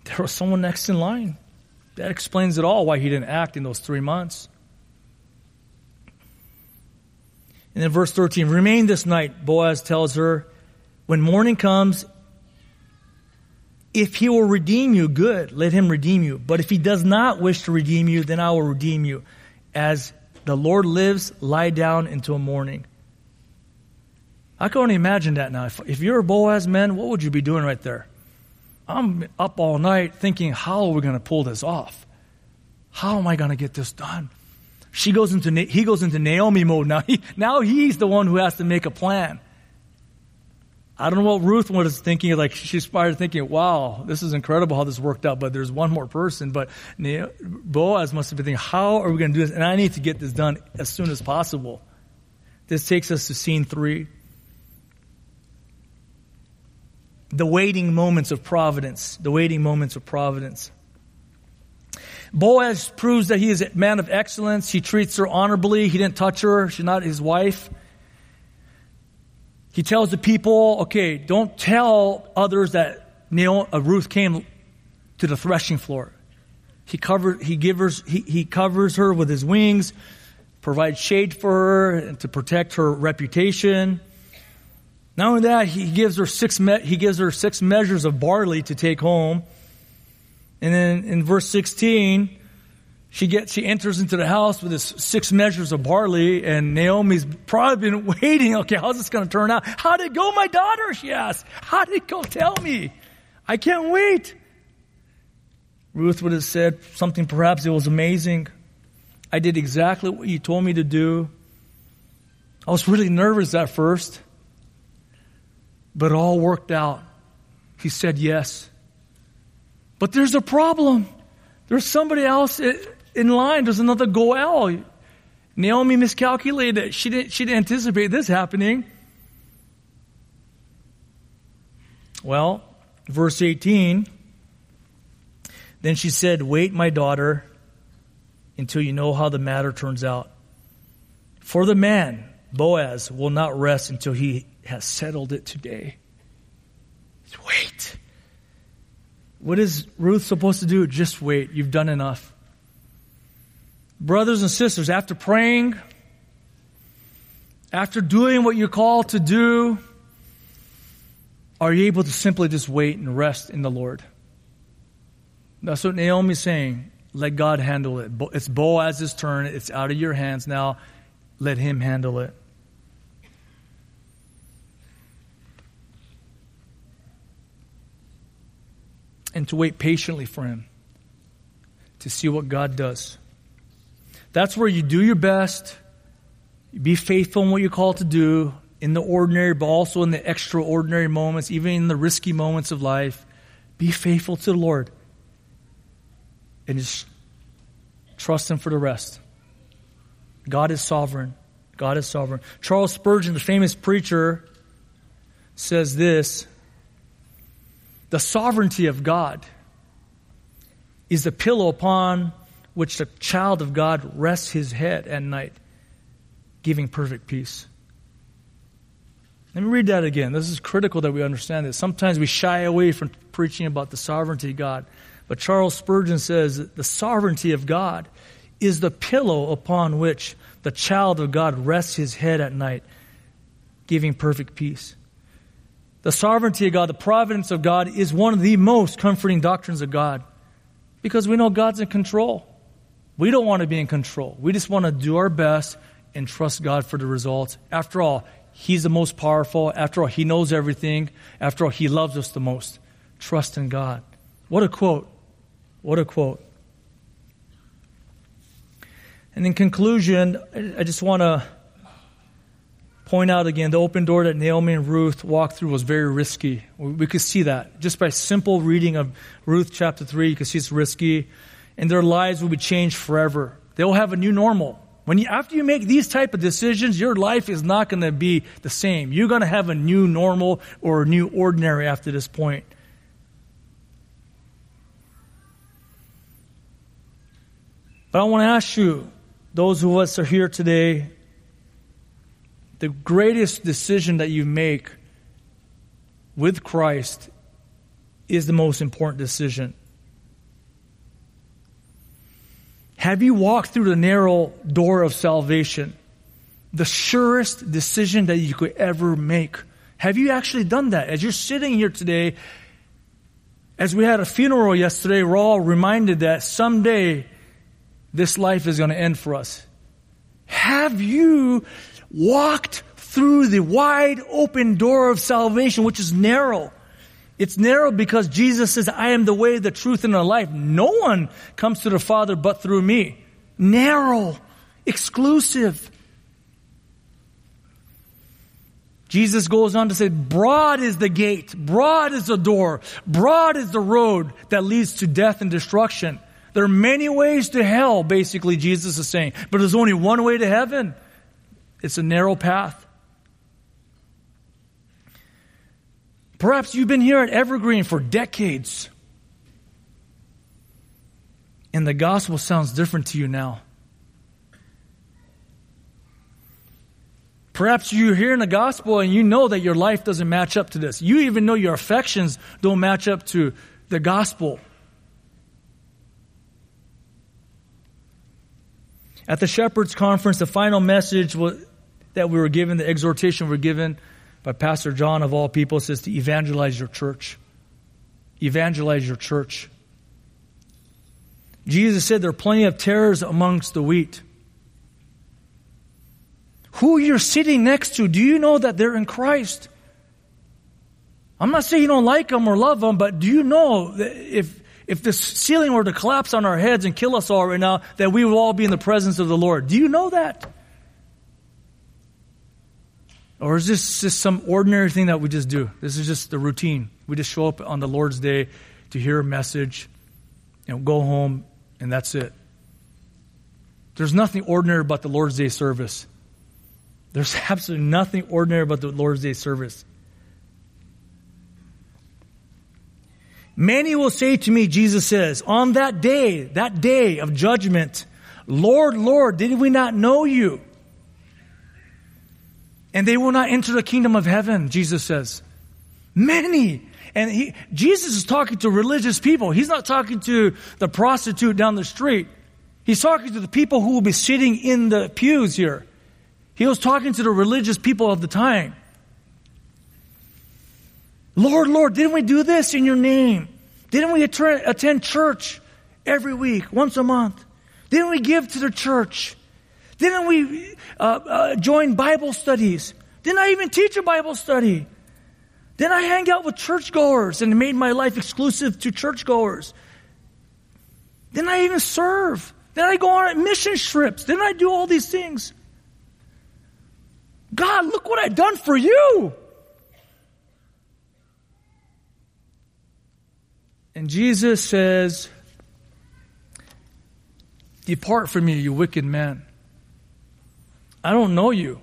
There was someone next in line. That explains it all why he didn't act in those three months. And then verse 13, remain this night, Boaz tells her, when morning comes, if he will redeem you, good, let him redeem you. But if he does not wish to redeem you, then I will redeem you. As the Lord lives, lie down until morning. I can only imagine that now. If, if you're a Boaz man, what would you be doing right there? I'm up all night thinking, how are we going to pull this off? How am I going to get this done? She goes into, he goes into Naomi mode now. He, now he's the one who has to make a plan. I don't know what Ruth was thinking. Like she started thinking, "Wow, this is incredible how this worked out." But there's one more person. But Boaz must have been thinking, "How are we going to do this?" And I need to get this done as soon as possible. This takes us to scene three: the waiting moments of providence. The waiting moments of providence. Boaz proves that he is a man of excellence. He treats her honorably. He didn't touch her. She's not his wife. He tells the people, okay, don't tell others that Naomi, uh, Ruth came to the threshing floor. He covered, he gives, he, he covers her with his wings, provides shade for her and to protect her reputation. Not only that, he gives her six, me- he gives her six measures of barley to take home. And then in verse 16, she gets, she enters into the house with this six measures of barley and Naomi's probably been waiting. Okay, how's this going to turn out? How did it go, my daughter? She asked. How did it go? Tell me. I can't wait. Ruth would have said something perhaps it was amazing. I did exactly what you told me to do. I was really nervous at first, but it all worked out. He said yes. But there's a problem. There's somebody else in line. There's another Goel. Naomi miscalculated. She didn't, she didn't anticipate this happening. Well, verse 18 then she said, Wait, my daughter, until you know how the matter turns out. For the man, Boaz, will not rest until he has settled it today. Wait. What is Ruth supposed to do? Just wait. You've done enough. Brothers and sisters, after praying, after doing what you're called to do, are you able to simply just wait and rest in the Lord? That's what Naomi's saying. Let God handle it. It's Boaz's turn. It's out of your hands now. Let him handle it. And to wait patiently for him to see what God does. That's where you do your best. Be faithful in what you're called to do in the ordinary, but also in the extraordinary moments, even in the risky moments of life. Be faithful to the Lord and just trust Him for the rest. God is sovereign. God is sovereign. Charles Spurgeon, the famous preacher, says this The sovereignty of God is the pillow upon which the child of God rests his head at night, giving perfect peace. Let me read that again. This is critical that we understand this. Sometimes we shy away from preaching about the sovereignty of God. But Charles Spurgeon says that the sovereignty of God is the pillow upon which the child of God rests his head at night, giving perfect peace. The sovereignty of God, the providence of God, is one of the most comforting doctrines of God because we know God's in control. We don't want to be in control. We just want to do our best and trust God for the results. After all, He's the most powerful. After all, He knows everything. After all, He loves us the most. Trust in God. What a quote. What a quote. And in conclusion, I just want to point out again the open door that Naomi and Ruth walked through was very risky. We could see that. Just by simple reading of Ruth chapter 3, you can see it's risky. And their lives will be changed forever. They'll have a new normal. When you, after you make these type of decisions, your life is not going to be the same. You're going to have a new normal or a new ordinary after this point. But I want to ask you, those of us are here today, the greatest decision that you make with Christ is the most important decision. Have you walked through the narrow door of salvation? The surest decision that you could ever make. Have you actually done that? As you're sitting here today, as we had a funeral yesterday, we're all reminded that someday this life is going to end for us. Have you walked through the wide open door of salvation, which is narrow? It's narrow because Jesus says, I am the way, the truth, and the life. No one comes to the Father but through me. Narrow, exclusive. Jesus goes on to say, broad is the gate, broad is the door, broad is the road that leads to death and destruction. There are many ways to hell, basically, Jesus is saying, but there's only one way to heaven. It's a narrow path. Perhaps you've been here at Evergreen for decades, and the gospel sounds different to you now. Perhaps you're hearing the gospel and you know that your life doesn't match up to this. You even know your affections don't match up to the gospel. At the Shepherds Conference, the final message that we were given, the exhortation we were given by Pastor John of all people, says to evangelize your church. Evangelize your church. Jesus said there are plenty of tares amongst the wheat. Who you're sitting next to, do you know that they're in Christ? I'm not saying you don't like them or love them, but do you know that if if the ceiling were to collapse on our heads and kill us all right now, that we would all be in the presence of the Lord. Do you know that? Or is this just some ordinary thing that we just do? This is just the routine. We just show up on the Lord's day to hear a message and go home, and that's it. There's nothing ordinary about the Lord's Day service. There's absolutely nothing ordinary about the Lord's Day service. Many will say to me, Jesus says, on that day, that day of judgment, Lord, Lord, did we not know you? And they will not enter the kingdom of heaven, Jesus says. Many. And he, Jesus is talking to religious people. He's not talking to the prostitute down the street. He's talking to the people who will be sitting in the pews here. He was talking to the religious people of the time. Lord, Lord, didn't we do this in your name? Didn't we attend church every week, once a month? Didn't we give to the church? Didn't we uh, uh, join Bible studies? Didn't I even teach a Bible study? Didn't I hang out with churchgoers and made my life exclusive to churchgoers? Didn't I even serve? Didn't I go on mission trips? Didn't I do all these things? God, look what I've done for you. And Jesus says, Depart from me, you wicked man. I don't know you.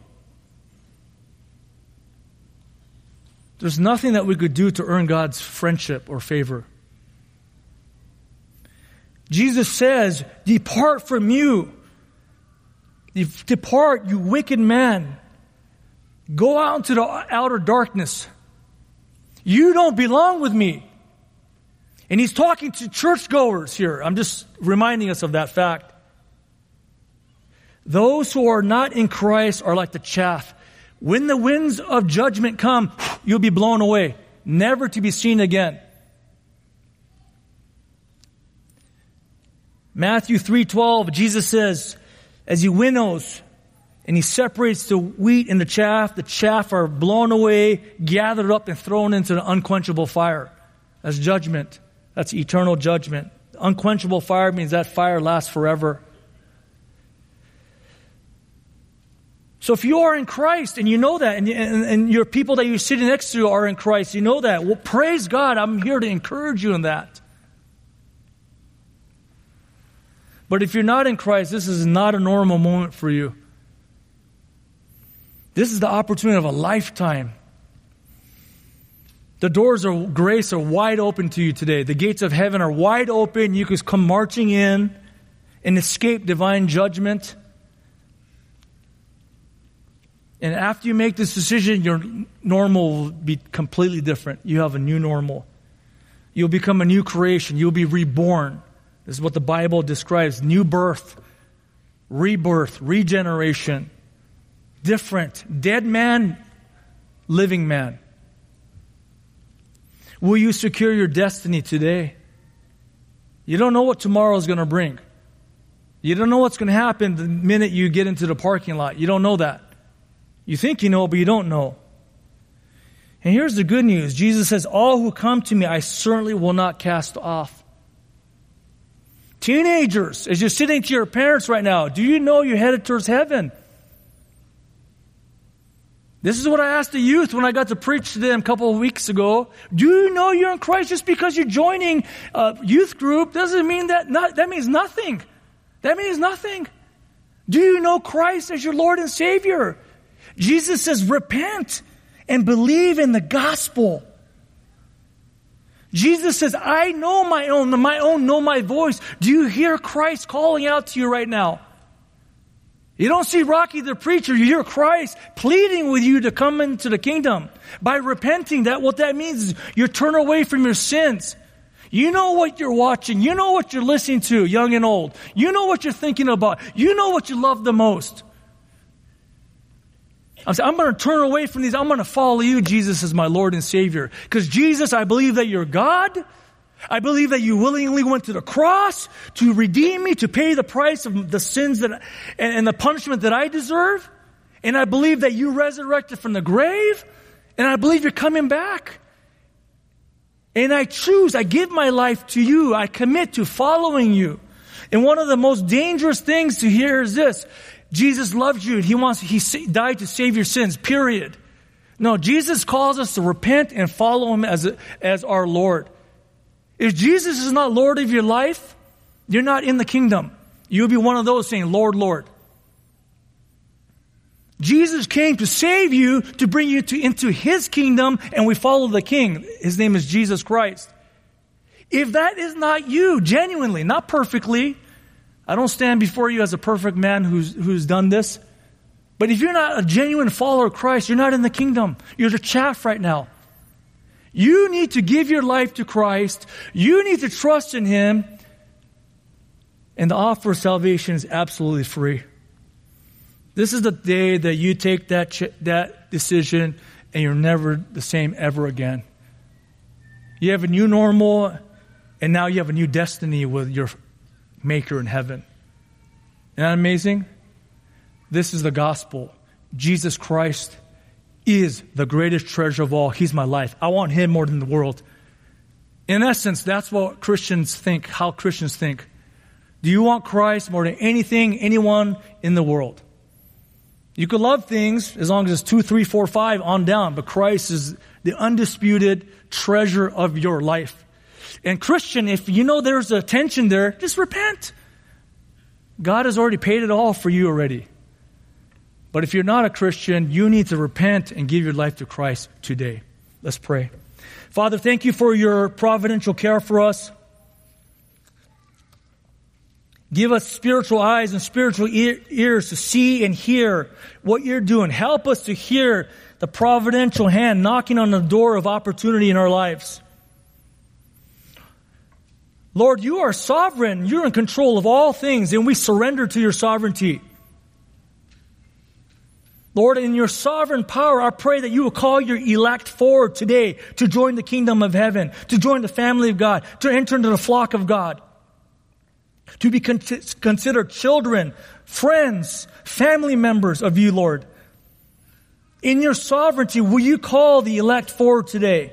There's nothing that we could do to earn God's friendship or favor. Jesus says, Depart from you. Depart, you wicked man. Go out into the outer darkness. You don't belong with me. And he's talking to churchgoers here. I'm just reminding us of that fact. Those who are not in Christ are like the chaff. When the winds of judgment come, you'll be blown away, never to be seen again. Matthew 3:12 Jesus says as he winnows and he separates the wheat and the chaff, the chaff are blown away, gathered up and thrown into the unquenchable fire. That's judgment. That's eternal judgment. Unquenchable fire means that fire lasts forever. So if you are in Christ and you know that, and, and, and, your people that you're sitting next to are in Christ, you know that, well, praise God. I'm here to encourage you in that. But if you're not in Christ, this is not a normal moment for you. This is the opportunity of a lifetime. The doors of grace are wide open to you today. The gates of heaven are wide open. You can come marching in and escape divine judgment. And after you make this decision, your normal will be completely different. You have a new normal. You'll become a new creation. You'll be reborn. This is what the Bible describes new birth, rebirth, regeneration. Different. Dead man, living man. Will you secure your destiny today? You don't know what tomorrow is going to bring. You don't know what's going to happen the minute you get into the parking lot. You don't know that. You think you know, but you don't know. And here's the good news Jesus says, All who come to me, I certainly will not cast off. Teenagers, as you're sitting to your parents right now, do you know you're headed towards heaven? This is what I asked the youth when I got to preach to them a couple of weeks ago. Do you know you're in Christ just because you're joining a youth group doesn't mean that not, that means nothing. That means nothing. Do you know Christ as your Lord and Savior? Jesus says repent and believe in the gospel. Jesus says, I know my own, my own know my voice. Do you hear Christ calling out to you right now? You don't see Rocky the preacher, you hear Christ pleading with you to come into the kingdom. By repenting, that what that means is you turn away from your sins. You know what you're watching. You know what you're listening to, young and old. You know what you're thinking about. You know what you love the most. I'm saying, I'm going to turn away from these. I'm going to follow you, Jesus, as my Lord and Savior. Because Jesus, I believe that you're God. I believe that you willingly went to the cross to redeem me, to pay the price of the sins that, and the punishment that I deserve. And I believe that you resurrected from the grave. And I believe you're coming back. And I choose, I give my life to you. I commit to following you. And one of the most dangerous things to hear is this. Jesus loves you. He wants, he died to save your sins, period. No, Jesus calls us to repent and follow him as, as our Lord. If Jesus is not Lord of your life, you're not in the kingdom. You'll be one of those saying, Lord, Lord. Jesus came to save you, to bring you to, into His kingdom, and we follow the King. His name is Jesus Christ. If that is not you, genuinely, not perfectly, I don't stand before you as a perfect man who's, who's done this. But if you're not a genuine follower of Christ, you're not in the kingdom. You're the chaff right now. You need to give your life to Christ. You need to trust in Him. And the offer of salvation is absolutely free. This is the day that you take that, ch- that decision and you're never the same ever again. You have a new normal, and now you have a new destiny with your Maker in heaven. Isn't that amazing? This is the gospel. Jesus Christ is the greatest treasure of all. He's my life. I want Him more than the world. In essence, that's what Christians think, how Christians think. Do you want Christ more than anything, anyone in the world? You could love things as long as it's two, three, four, five on down, but Christ is the undisputed treasure of your life. And Christian, if you know there's a tension there, just repent. God has already paid it all for you already. But if you're not a Christian, you need to repent and give your life to Christ today. Let's pray. Father, thank you for your providential care for us. Give us spiritual eyes and spiritual ears to see and hear what you're doing. Help us to hear the providential hand knocking on the door of opportunity in our lives. Lord, you are sovereign. You're in control of all things, and we surrender to your sovereignty. Lord, in your sovereign power, I pray that you will call your elect forward today to join the kingdom of heaven, to join the family of God, to enter into the flock of God, to be con- considered children, friends, family members of you, Lord. In your sovereignty, will you call the elect forward today?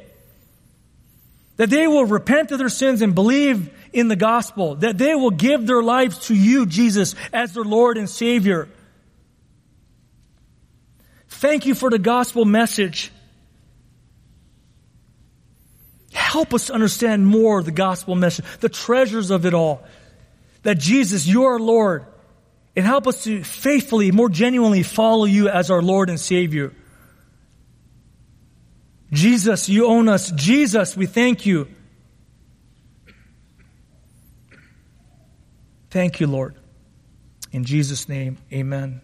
That they will repent of their sins and believe in the gospel. That they will give their lives to you, Jesus, as their Lord and Savior. Thank you for the gospel message. Help us understand more of the gospel message, the treasures of it all. That Jesus, you are Lord. And help us to faithfully, more genuinely follow you as our Lord and Savior. Jesus, you own us. Jesus, we thank you. Thank you, Lord. In Jesus' name, amen.